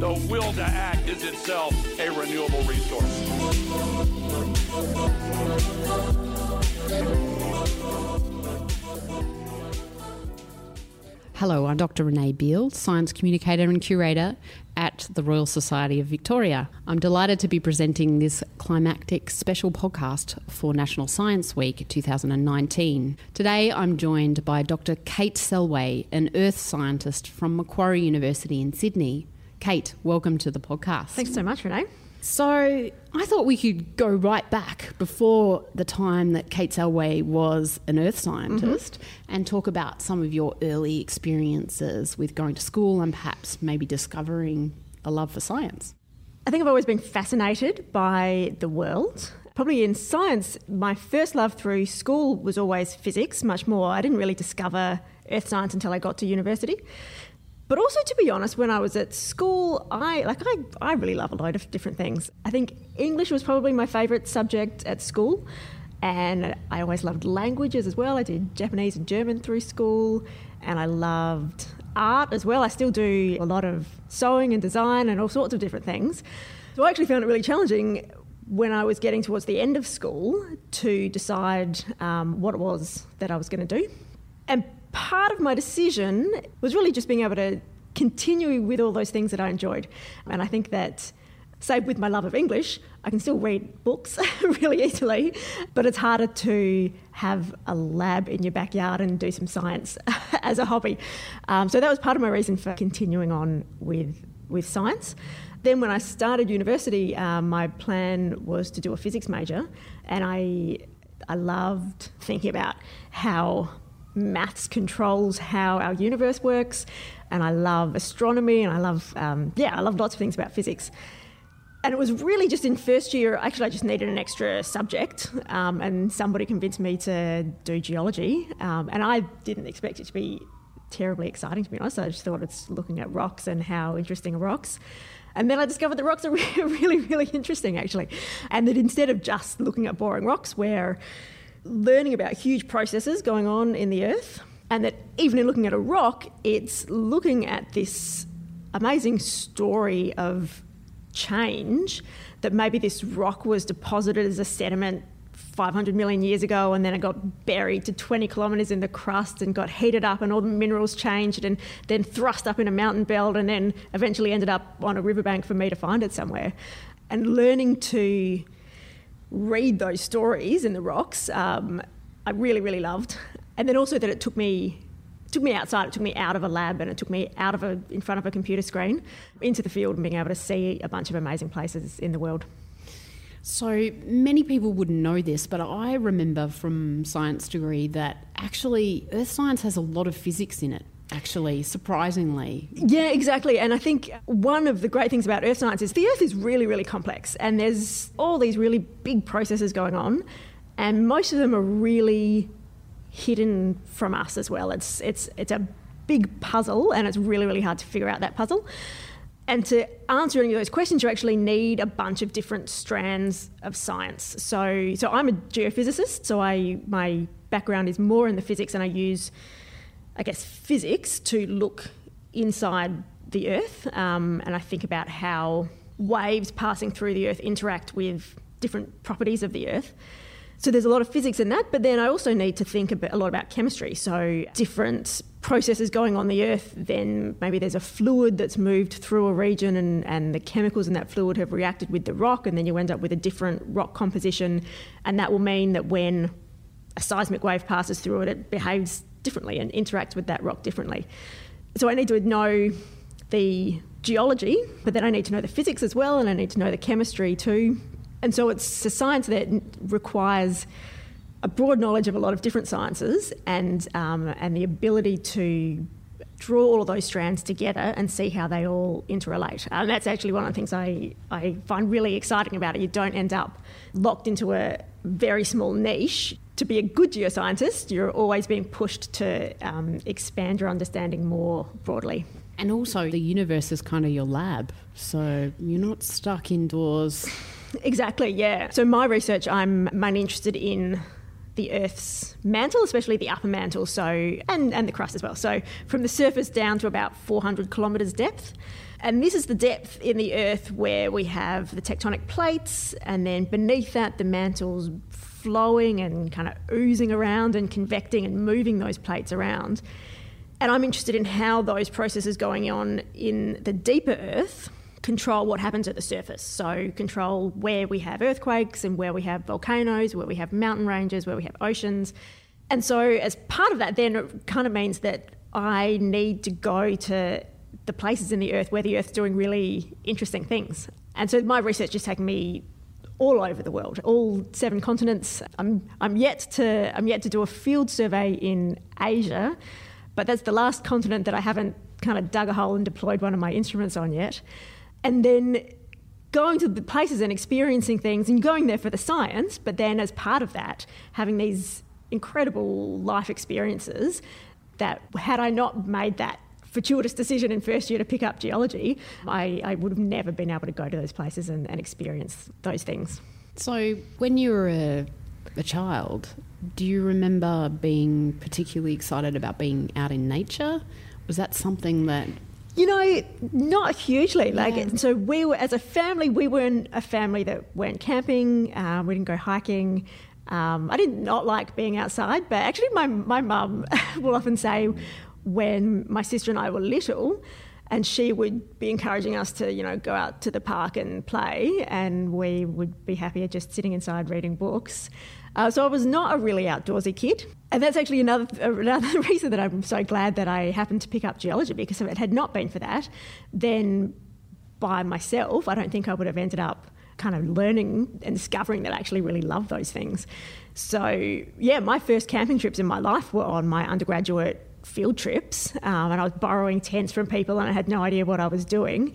the will to act is itself a renewable resource. Hello, I'm Dr. Renee Beale, Science Communicator and Curator at the Royal Society of Victoria. I'm delighted to be presenting this climactic special podcast for National Science Week 2019. Today I'm joined by Dr. Kate Selway, an earth scientist from Macquarie University in Sydney. Kate, welcome to the podcast. Thanks so much, Renee. So, I thought we could go right back before the time that Kate Selway was an earth scientist mm-hmm. and talk about some of your early experiences with going to school and perhaps maybe discovering a love for science. I think I've always been fascinated by the world. Probably in science, my first love through school was always physics, much more. I didn't really discover earth science until I got to university. But also, to be honest, when I was at school, I like I, I really love a lot of different things. I think English was probably my favourite subject at school, and I always loved languages as well. I did Japanese and German through school, and I loved art as well. I still do a lot of sewing and design and all sorts of different things. So I actually found it really challenging when I was getting towards the end of school to decide um, what it was that I was going to do. And part of my decision was really just being able to continue with all those things that I enjoyed. And I think that, save with my love of English, I can still read books really easily, but it's harder to have a lab in your backyard and do some science as a hobby. Um, so that was part of my reason for continuing on with, with science. Then, when I started university, um, my plan was to do a physics major, and I, I loved thinking about how maths controls how our universe works, and I love astronomy, and I love, um, yeah, I love lots of things about physics. And it was really just in first year, actually, I just needed an extra subject, um, and somebody convinced me to do geology. Um, and I didn't expect it to be terribly exciting, to be honest. I just thought it's looking at rocks and how interesting are rocks. And then I discovered that rocks are really, really interesting, actually. And that instead of just looking at boring rocks, where learning about huge processes going on in the earth, and that even in looking at a rock, it's looking at this amazing story of change that maybe this rock was deposited as a sediment 500 million years ago and then it got buried to 20 kilometres in the crust and got heated up and all the minerals changed and then thrust up in a mountain belt and then eventually ended up on a riverbank for me to find it somewhere. And learning to read those stories in the rocks, um, I really, really loved. And then also that it took me took me outside. It took me out of a lab and it took me out of a in front of a computer screen into the field and being able to see a bunch of amazing places in the world. So many people wouldn't know this, but I remember from science degree that actually earth science has a lot of physics in it actually, surprisingly. Yeah, exactly. And I think one of the great things about earth science is the earth is really, really complex and there's all these really big processes going on, and most of them are really hidden from us as well. It's, it's, it's a big puzzle and it's really, really hard to figure out that puzzle. And to answer any of those questions, you actually need a bunch of different strands of science. So, so I'm a geophysicist, so I, my background is more in the physics and I use I guess, physics to look inside the Earth. Um, and I think about how waves passing through the Earth interact with different properties of the Earth. So there's a lot of physics in that, but then I also need to think a, bit, a lot about chemistry. So different processes going on the Earth, then maybe there's a fluid that's moved through a region and, and the chemicals in that fluid have reacted with the rock, and then you end up with a different rock composition. And that will mean that when a seismic wave passes through it, it behaves differently and interacts with that rock differently. So I need to know the geology, but then I need to know the physics as well, and I need to know the chemistry too. And so it's a science that requires a broad knowledge of a lot of different sciences and um, and the ability to draw all of those strands together and see how they all interrelate. And that's actually one of the things I, I find really exciting about it. You don't end up locked into a very small niche. To be a good geoscientist, you're always being pushed to um, expand your understanding more broadly. And also, the universe is kind of your lab, so you're not stuck indoors. Exactly, yeah. So, my research, I'm mainly interested in the Earth's mantle, especially the upper mantle, so and, and the crust as well. So from the surface down to about 400 kilometres depth. And this is the depth in the Earth where we have the tectonic plates, and then beneath that, the mantle's flowing and kind of oozing around and convecting and moving those plates around. And I'm interested in how those processes going on in the deeper Earth control what happens at the surface. So, control where we have earthquakes and where we have volcanoes, where we have mountain ranges, where we have oceans. And so, as part of that, then it kind of means that I need to go to the places in the earth where the earth's doing really interesting things. And so, my research has taken me all over the world, all seven continents. I'm, I'm, yet to, I'm yet to do a field survey in Asia, but that's the last continent that I haven't kind of dug a hole and deployed one of my instruments on yet and then going to the places and experiencing things and going there for the science, but then as part of that, having these incredible life experiences that had I not made that fortuitous decision in first year to pick up geology, I, I would have never been able to go to those places and, and experience those things. So, when you were a, a child, do you remember being particularly excited about being out in nature? Was that something that you know, not hugely. Like, yeah. so we were as a family, we weren't a family that went camping. Uh, we didn't go hiking. Um, I did not like being outside, but actually, my my mum will often say when my sister and I were little, and she would be encouraging us to, you know, go out to the park and play, and we would be happier just sitting inside reading books. Uh, so I was not a really outdoorsy kid. And that's actually another, another reason that I'm so glad that I happened to pick up geology because if it had not been for that, then by myself, I don't think I would have ended up kind of learning and discovering that I actually really love those things. So, yeah, my first camping trips in my life were on my undergraduate field trips, um, and I was borrowing tents from people and I had no idea what I was doing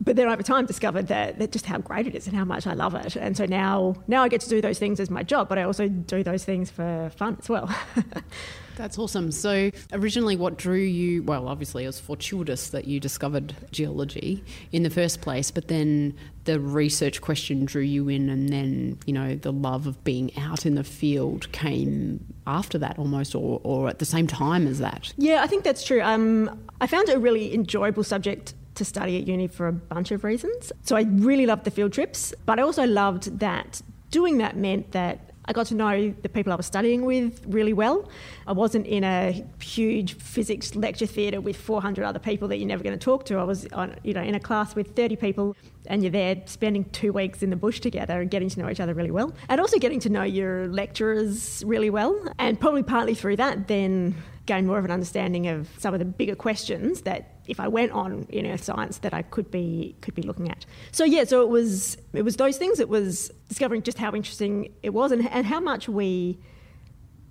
but then over time discovered that, that just how great it is and how much I love it. And so now now I get to do those things as my job, but I also do those things for fun as well. That's awesome. So originally what drew you well, obviously it was fortuitous that you discovered geology in the first place, but then the research question drew you in and then, you know, the love of being out in the field came after that almost or, or at the same time as that. Yeah, I think that's true. Um, I found it a really enjoyable subject to study at uni for a bunch of reasons. So I really loved the field trips, but I also loved that doing that meant that I got to know the people I was studying with really well. I wasn't in a huge physics lecture theatre with 400 other people that you're never going to talk to. I was, on, you know, in a class with 30 people, and you're there spending two weeks in the bush together and getting to know each other really well, and also getting to know your lecturers really well. And probably partly through that, then gain more of an understanding of some of the bigger questions that if I went on in earth science that I could be could be looking at. So yeah, so it was it was those things. It was discovering just how interesting it was and, and how much we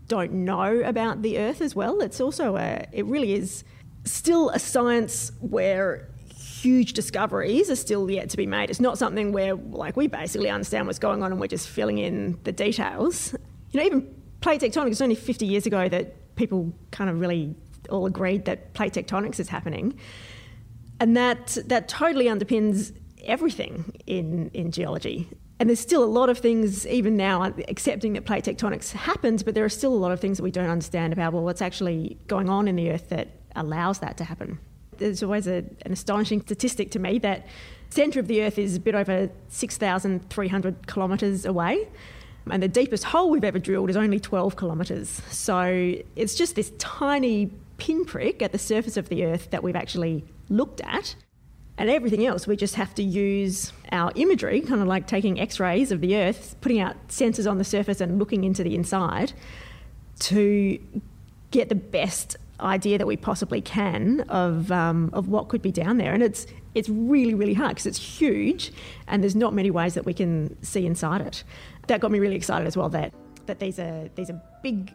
don't know about the Earth as well. It's also a it really is still a science where huge discoveries are still yet to be made. It's not something where like we basically understand what's going on and we're just filling in the details. You know, even plate tectonics was only 50 years ago that people kind of really all agreed that plate tectonics is happening. And that, that totally underpins everything in, in geology. And there's still a lot of things, even now, accepting that plate tectonics happens, but there are still a lot of things that we don't understand about, well, what's actually going on in the Earth that allows that to happen. There's always a, an astonishing statistic to me that centre of the Earth is a bit over 6,300 kilometres away and the deepest hole we've ever drilled is only 12 kilometres. So it's just this tiny pinprick at the surface of the Earth that we've actually looked at. And everything else, we just have to use our imagery, kind of like taking x rays of the Earth, putting out sensors on the surface and looking into the inside to get the best idea that we possibly can of, um, of what could be down there. And it's, it's really, really hard because it's huge and there's not many ways that we can see inside it. That got me really excited as well that, that these, are, these are big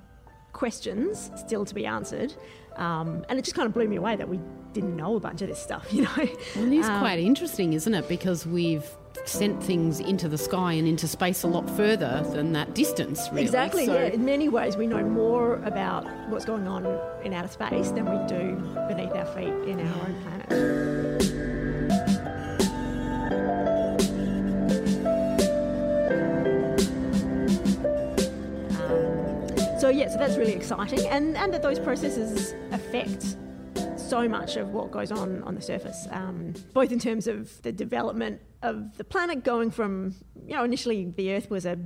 questions still to be answered Um, and it just kind of blew me away that we didn't know a bunch of this stuff, you know. Well, it is um, quite interesting, isn't it? Because we've sent things into the sky and into space a lot further than that distance, really. Exactly, so, yeah. In many ways, we know more about what's going on in outer space than we do beneath our feet in our own planet. Yeah, so that's really exciting, and and that those processes affect so much of what goes on on the surface, um, both in terms of the development of the planet going from, you know, initially the Earth was a,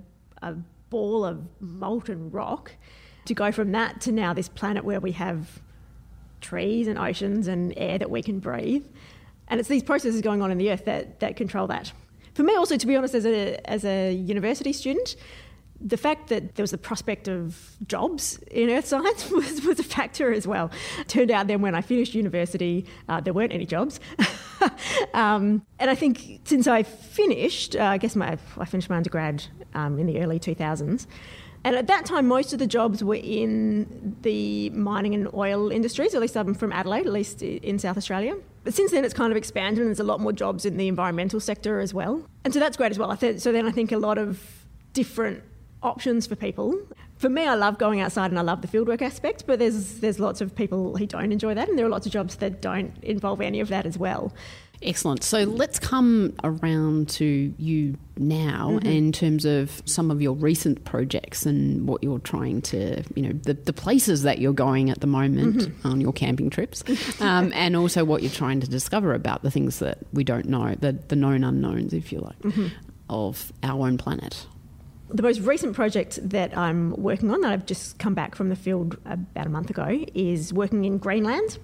a ball of molten rock, to go from that to now this planet where we have trees and oceans and air that we can breathe. And it's these processes going on in the Earth that, that control that. For me, also, to be honest, as a, as a university student, the fact that there was the prospect of jobs in earth science was, was a factor as well. Turned out then when I finished university, uh, there weren't any jobs. um, and I think since I finished, uh, I guess my, I finished my undergrad um, in the early 2000s. And at that time, most of the jobs were in the mining and oil industries, at least I'm from Adelaide, at least in South Australia. But since then, it's kind of expanded and there's a lot more jobs in the environmental sector as well. And so that's great as well. so then I think a lot of different options for people. For me, I love going outside and I love the fieldwork aspect, but there's there's lots of people who don't enjoy that, and there are lots of jobs that don't involve any of that as well. Excellent. So let's come around to you now mm-hmm. in terms of some of your recent projects and what you're trying to, you know, the, the places that you're going at the moment mm-hmm. on your camping trips, um, and also what you're trying to discover about the things that we don't know, the, the known unknowns, if you like, mm-hmm. of our own planet the most recent project that I'm working on, that I've just come back from the field about a month ago, is working in Greenland.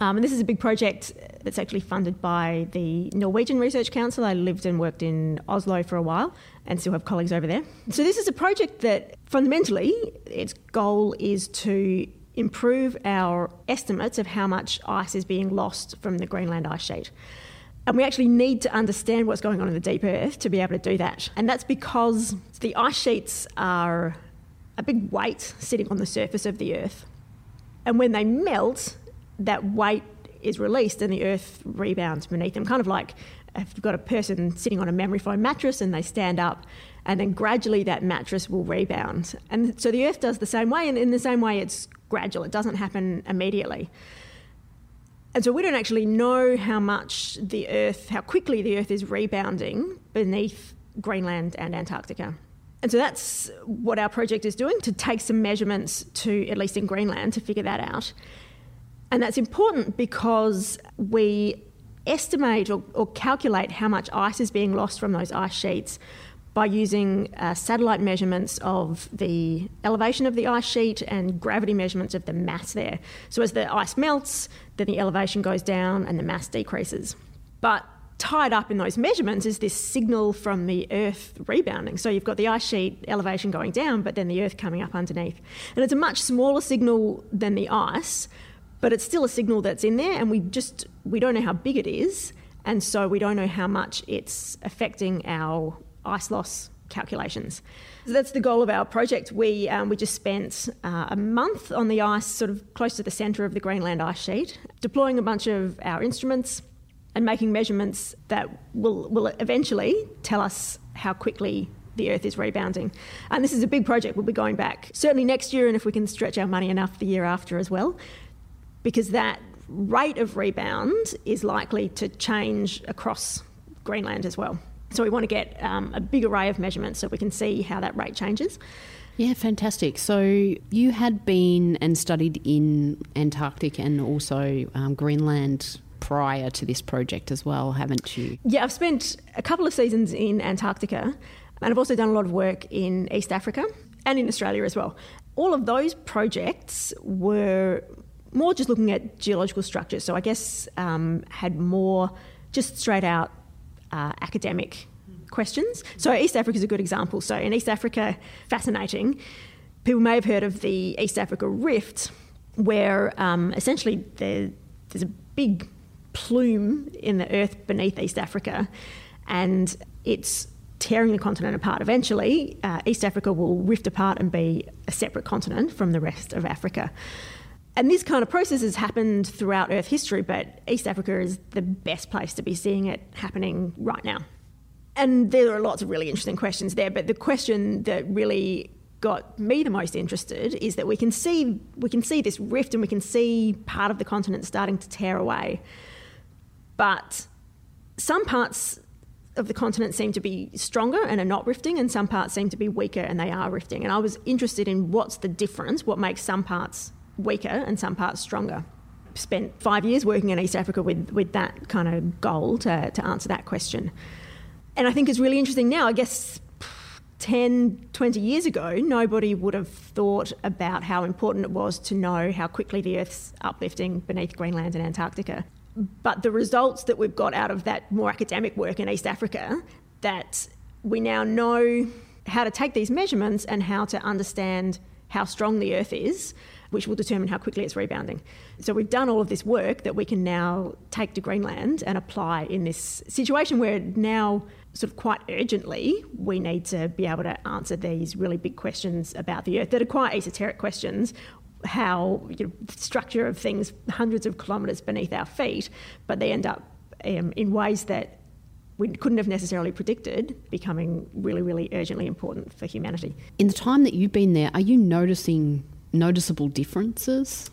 Um, and this is a big project that's actually funded by the Norwegian Research Council. I lived and worked in Oslo for a while and still have colleagues over there. So, this is a project that fundamentally its goal is to improve our estimates of how much ice is being lost from the Greenland ice sheet. And we actually need to understand what's going on in the deep earth to be able to do that. And that's because the ice sheets are a big weight sitting on the surface of the earth. And when they melt, that weight is released and the earth rebounds beneath them. Kind of like if you've got a person sitting on a memory foam mattress and they stand up, and then gradually that mattress will rebound. And so the earth does the same way, and in the same way, it's gradual, it doesn't happen immediately. And so we don't actually know how much the Earth, how quickly the Earth is rebounding beneath Greenland and Antarctica. And so that's what our project is doing to take some measurements to, at least in Greenland, to figure that out. And that's important because we estimate or, or calculate how much ice is being lost from those ice sheets by using uh, satellite measurements of the elevation of the ice sheet and gravity measurements of the mass there. So as the ice melts, then the elevation goes down and the mass decreases. But tied up in those measurements is this signal from the Earth rebounding. So you've got the ice sheet elevation going down, but then the Earth coming up underneath. And it's a much smaller signal than the ice, but it's still a signal that's in there, and we just we don't know how big it is, and so we don't know how much it's affecting our ice loss calculations. So that's the goal of our project. We, um, we just spent uh, a month on the ice, sort of close to the centre of the Greenland ice sheet, deploying a bunch of our instruments and making measurements that will, will eventually tell us how quickly the Earth is rebounding. And this is a big project. We'll be going back certainly next year, and if we can stretch our money enough, the year after as well, because that rate of rebound is likely to change across Greenland as well. So we want to get um, a big array of measurements so we can see how that rate changes. Yeah, fantastic. So you had been and studied in Antarctic and also um, Greenland prior to this project as well, haven't you? Yeah, I've spent a couple of seasons in Antarctica and I've also done a lot of work in East Africa and in Australia as well. All of those projects were more just looking at geological structures. So I guess um, had more just straight out uh, academic questions. So East Africa is a good example. So in East Africa, fascinating. People may have heard of the East Africa Rift, where um, essentially there, there's a big plume in the earth beneath East Africa, and it's tearing the continent apart. Eventually, uh, East Africa will rift apart and be a separate continent from the rest of Africa. And this kind of process has happened throughout Earth history, but East Africa is the best place to be seeing it happening right now. And there are lots of really interesting questions there, but the question that really got me the most interested is that we can see we can see this rift and we can see part of the continent starting to tear away. But some parts of the continent seem to be stronger and are not rifting, and some parts seem to be weaker and they are rifting. And I was interested in what's the difference, what makes some parts weaker and some parts stronger. Spent five years working in East Africa with, with that kind of goal to, to answer that question. And I think it's really interesting now. I guess 10, 20 years ago, nobody would have thought about how important it was to know how quickly the Earth's uplifting beneath Greenland and Antarctica. But the results that we've got out of that more academic work in East Africa, that we now know how to take these measurements and how to understand how strong the Earth is, which will determine how quickly it's rebounding. So we've done all of this work that we can now take to Greenland and apply in this situation where now, sort of quite urgently, we need to be able to answer these really big questions about the Earth that are quite esoteric questions how you know, the structure of things hundreds of kilometres beneath our feet, but they end up um, in ways that we couldn't have necessarily predicted becoming really, really urgently important for humanity. In the time that you've been there, are you noticing noticeable differences?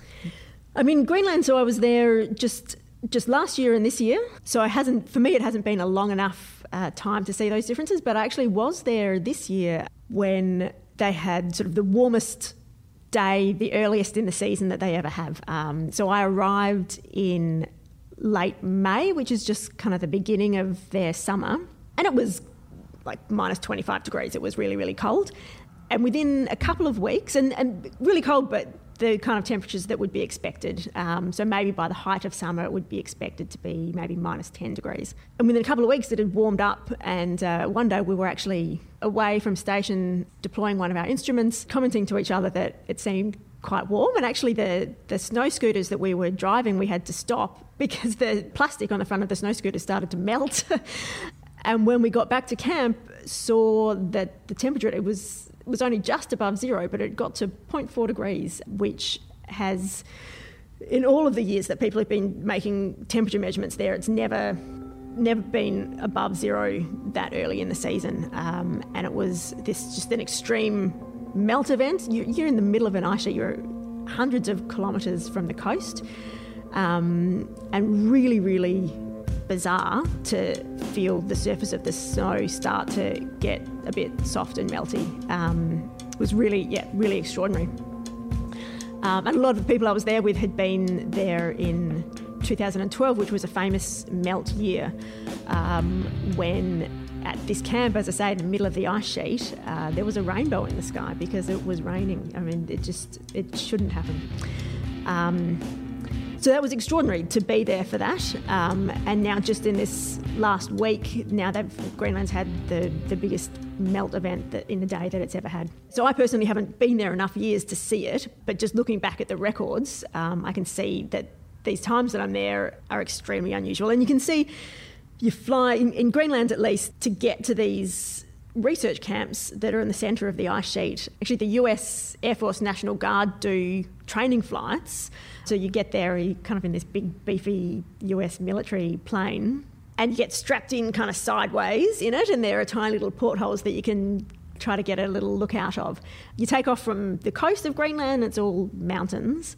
I mean, Greenland. So I was there just just last year and this year. So it hasn't for me. It hasn't been a long enough uh, time to see those differences. But I actually was there this year when they had sort of the warmest day, the earliest in the season that they ever have. Um, so I arrived in late May, which is just kind of the beginning of their summer, and it was like minus 25 degrees. It was really, really cold. And within a couple of weeks, and, and really cold, but the kind of temperatures that would be expected. Um, so maybe by the height of summer, it would be expected to be maybe minus 10 degrees. And within a couple of weeks, it had warmed up. And uh, one day we were actually away from station deploying one of our instruments, commenting to each other that it seemed quite warm. And actually, the, the snow scooters that we were driving, we had to stop because the plastic on the front of the snow scooter started to melt. and when we got back to camp, saw that the temperature, it was was only just above zero, but it got to 0.4 degrees, which has, in all of the years that people have been making temperature measurements there, it's never never been above zero that early in the season. Um, and it was this just an extreme melt event. You're in the middle of an ice sheet, you're hundreds of kilometres from the coast, um, and really, really bizarre to feel the surface of the snow start to get a bit soft and melty. Um, it was really, yeah, really extraordinary. Um, and a lot of the people I was there with had been there in 2012, which was a famous melt year, um, when at this camp, as I say, in the middle of the ice sheet, uh, there was a rainbow in the sky because it was raining. I mean, it just it shouldn't happen. Um, so that was extraordinary to be there for that. Um, and now, just in this last week, now that Greenland's had the, the biggest melt event that in the day that it's ever had. So I personally haven't been there enough years to see it, but just looking back at the records, um, I can see that these times that I'm there are extremely unusual. And you can see you fly in, in Greenland at least to get to these research camps that are in the centre of the ice sheet. Actually, the US Air Force National Guard do training flights. So you get there, you kind of in this big, beefy US military plane, and you get strapped in kind of sideways in it, and there are tiny little portholes that you can try to get a little look out of. You take off from the coast of Greenland, it's all mountains.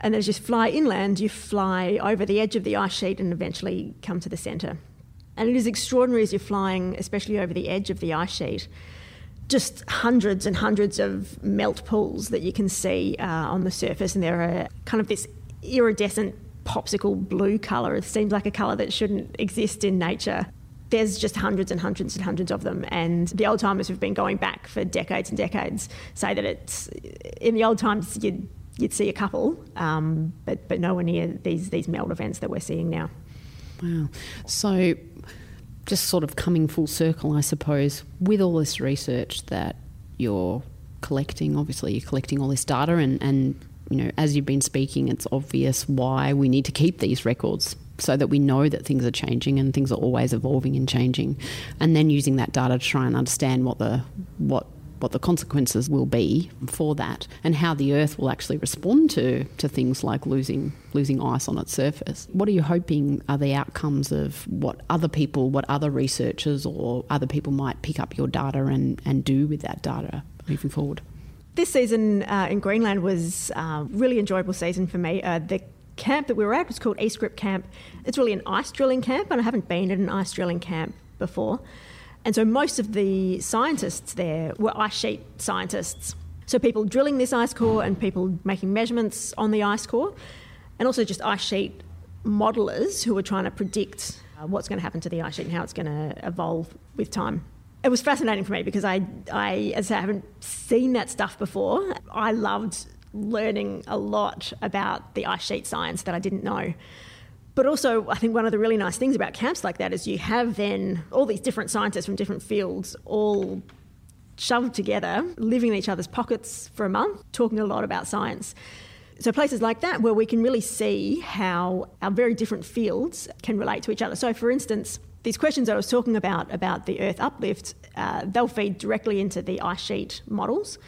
And as you fly inland, you fly over the edge of the ice sheet and eventually come to the centre. And it is extraordinary as you're flying, especially over the edge of the ice sheet, just hundreds and hundreds of melt pools that you can see uh, on the surface. And there are kind of this iridescent popsicle blue colour. It seems like a colour that shouldn't exist in nature. There's just hundreds and hundreds and hundreds of them. And the old timers who've been going back for decades and decades say that it's, in the old times, you'd, you'd see a couple, um, but, but nowhere near these, these melt events that we're seeing now. Wow. So, just sort of coming full circle, I suppose, with all this research that you're collecting, obviously, you're collecting all this data, and, and you know, as you've been speaking, it's obvious why we need to keep these records so that we know that things are changing and things are always evolving and changing, and then using that data to try and understand what the what what the consequences will be for that and how the Earth will actually respond to, to things like losing losing ice on its surface. What are you hoping are the outcomes of what other people, what other researchers or other people might pick up your data and, and do with that data moving forward? This season uh, in Greenland was a uh, really enjoyable season for me. Uh, the camp that we were at was called EastGRIP Camp. It's really an ice drilling camp, and I haven't been at an ice drilling camp before. And so most of the scientists there were ice sheet scientists. So people drilling this ice core and people making measurements on the ice core, and also just ice sheet modelers who were trying to predict uh, what's going to happen to the ice sheet and how it's going to evolve with time. It was fascinating for me because I, I, as I haven't seen that stuff before, I loved learning a lot about the ice sheet science that I didn't know. But also, I think one of the really nice things about camps like that is you have then all these different scientists from different fields all shoved together, living in each other's pockets for a month, talking a lot about science. So, places like that where we can really see how our very different fields can relate to each other. So, for instance, these questions I was talking about, about the Earth uplift, uh, they'll feed directly into the ice sheet models.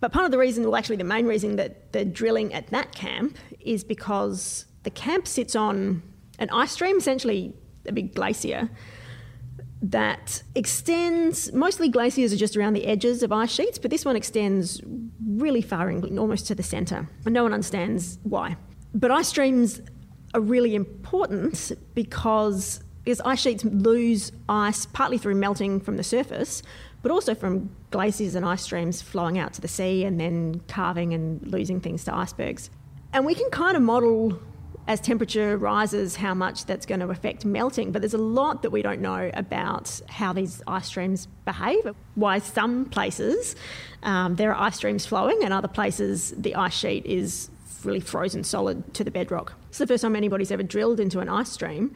But part of the reason, well, actually, the main reason that the drilling at that camp is because the camp sits on an ice stream, essentially a big glacier, that extends. Mostly glaciers are just around the edges of ice sheets, but this one extends really far in, almost to the centre. And no one understands why. But ice streams are really important because, because ice sheets lose ice partly through melting from the surface, but also from glaciers and ice streams flowing out to the sea and then carving and losing things to icebergs. And we can kind of model as temperature rises, how much that's going to affect melting. But there's a lot that we don't know about how these ice streams behave, why some places um, there are ice streams flowing, and other places the ice sheet is really frozen solid to the bedrock. It's the first time anybody's ever drilled into an ice stream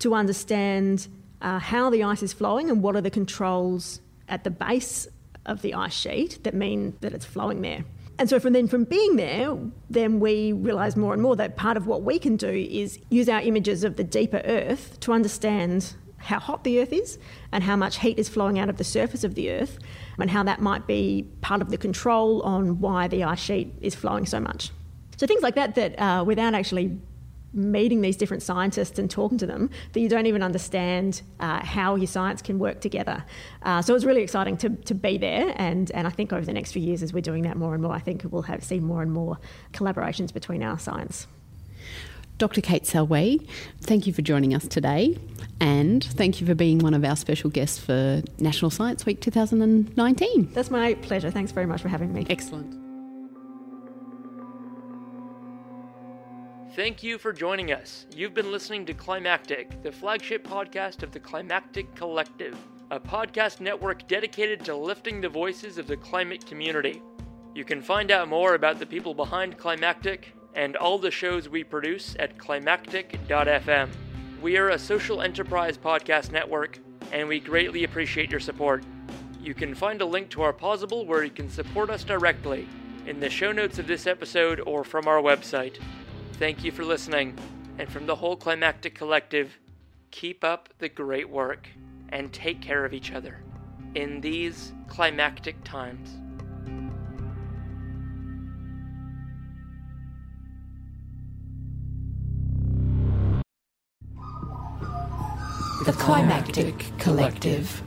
to understand uh, how the ice is flowing and what are the controls at the base of the ice sheet that mean that it's flowing there. And so from then from being there, then we realise more and more that part of what we can do is use our images of the deeper Earth to understand how hot the Earth is and how much heat is flowing out of the surface of the Earth and how that might be part of the control on why the ice sheet is flowing so much. So things like that that uh, without actually meeting these different scientists and talking to them that you don't even understand uh, how your science can work together. Uh, so it's really exciting to, to be there, and, and I think over the next few years, as we're doing that more and more, I think we'll have see more and more collaborations between our science. Dr. Kate Selway, thank you for joining us today, and thank you for being one of our special guests for National Science Week 2019. That's my pleasure. Thanks very much for having me. Excellent. Thank you for joining us. You've been listening to Climactic, the flagship podcast of the Climactic Collective, a podcast network dedicated to lifting the voices of the climate community. You can find out more about the people behind Climactic and all the shows we produce at climactic.fm. We are a social enterprise podcast network, and we greatly appreciate your support. You can find a link to our Pozible where you can support us directly in the show notes of this episode or from our website. Thank you for listening, and from the whole Climactic Collective, keep up the great work and take care of each other in these climactic times. The Climactic Collective.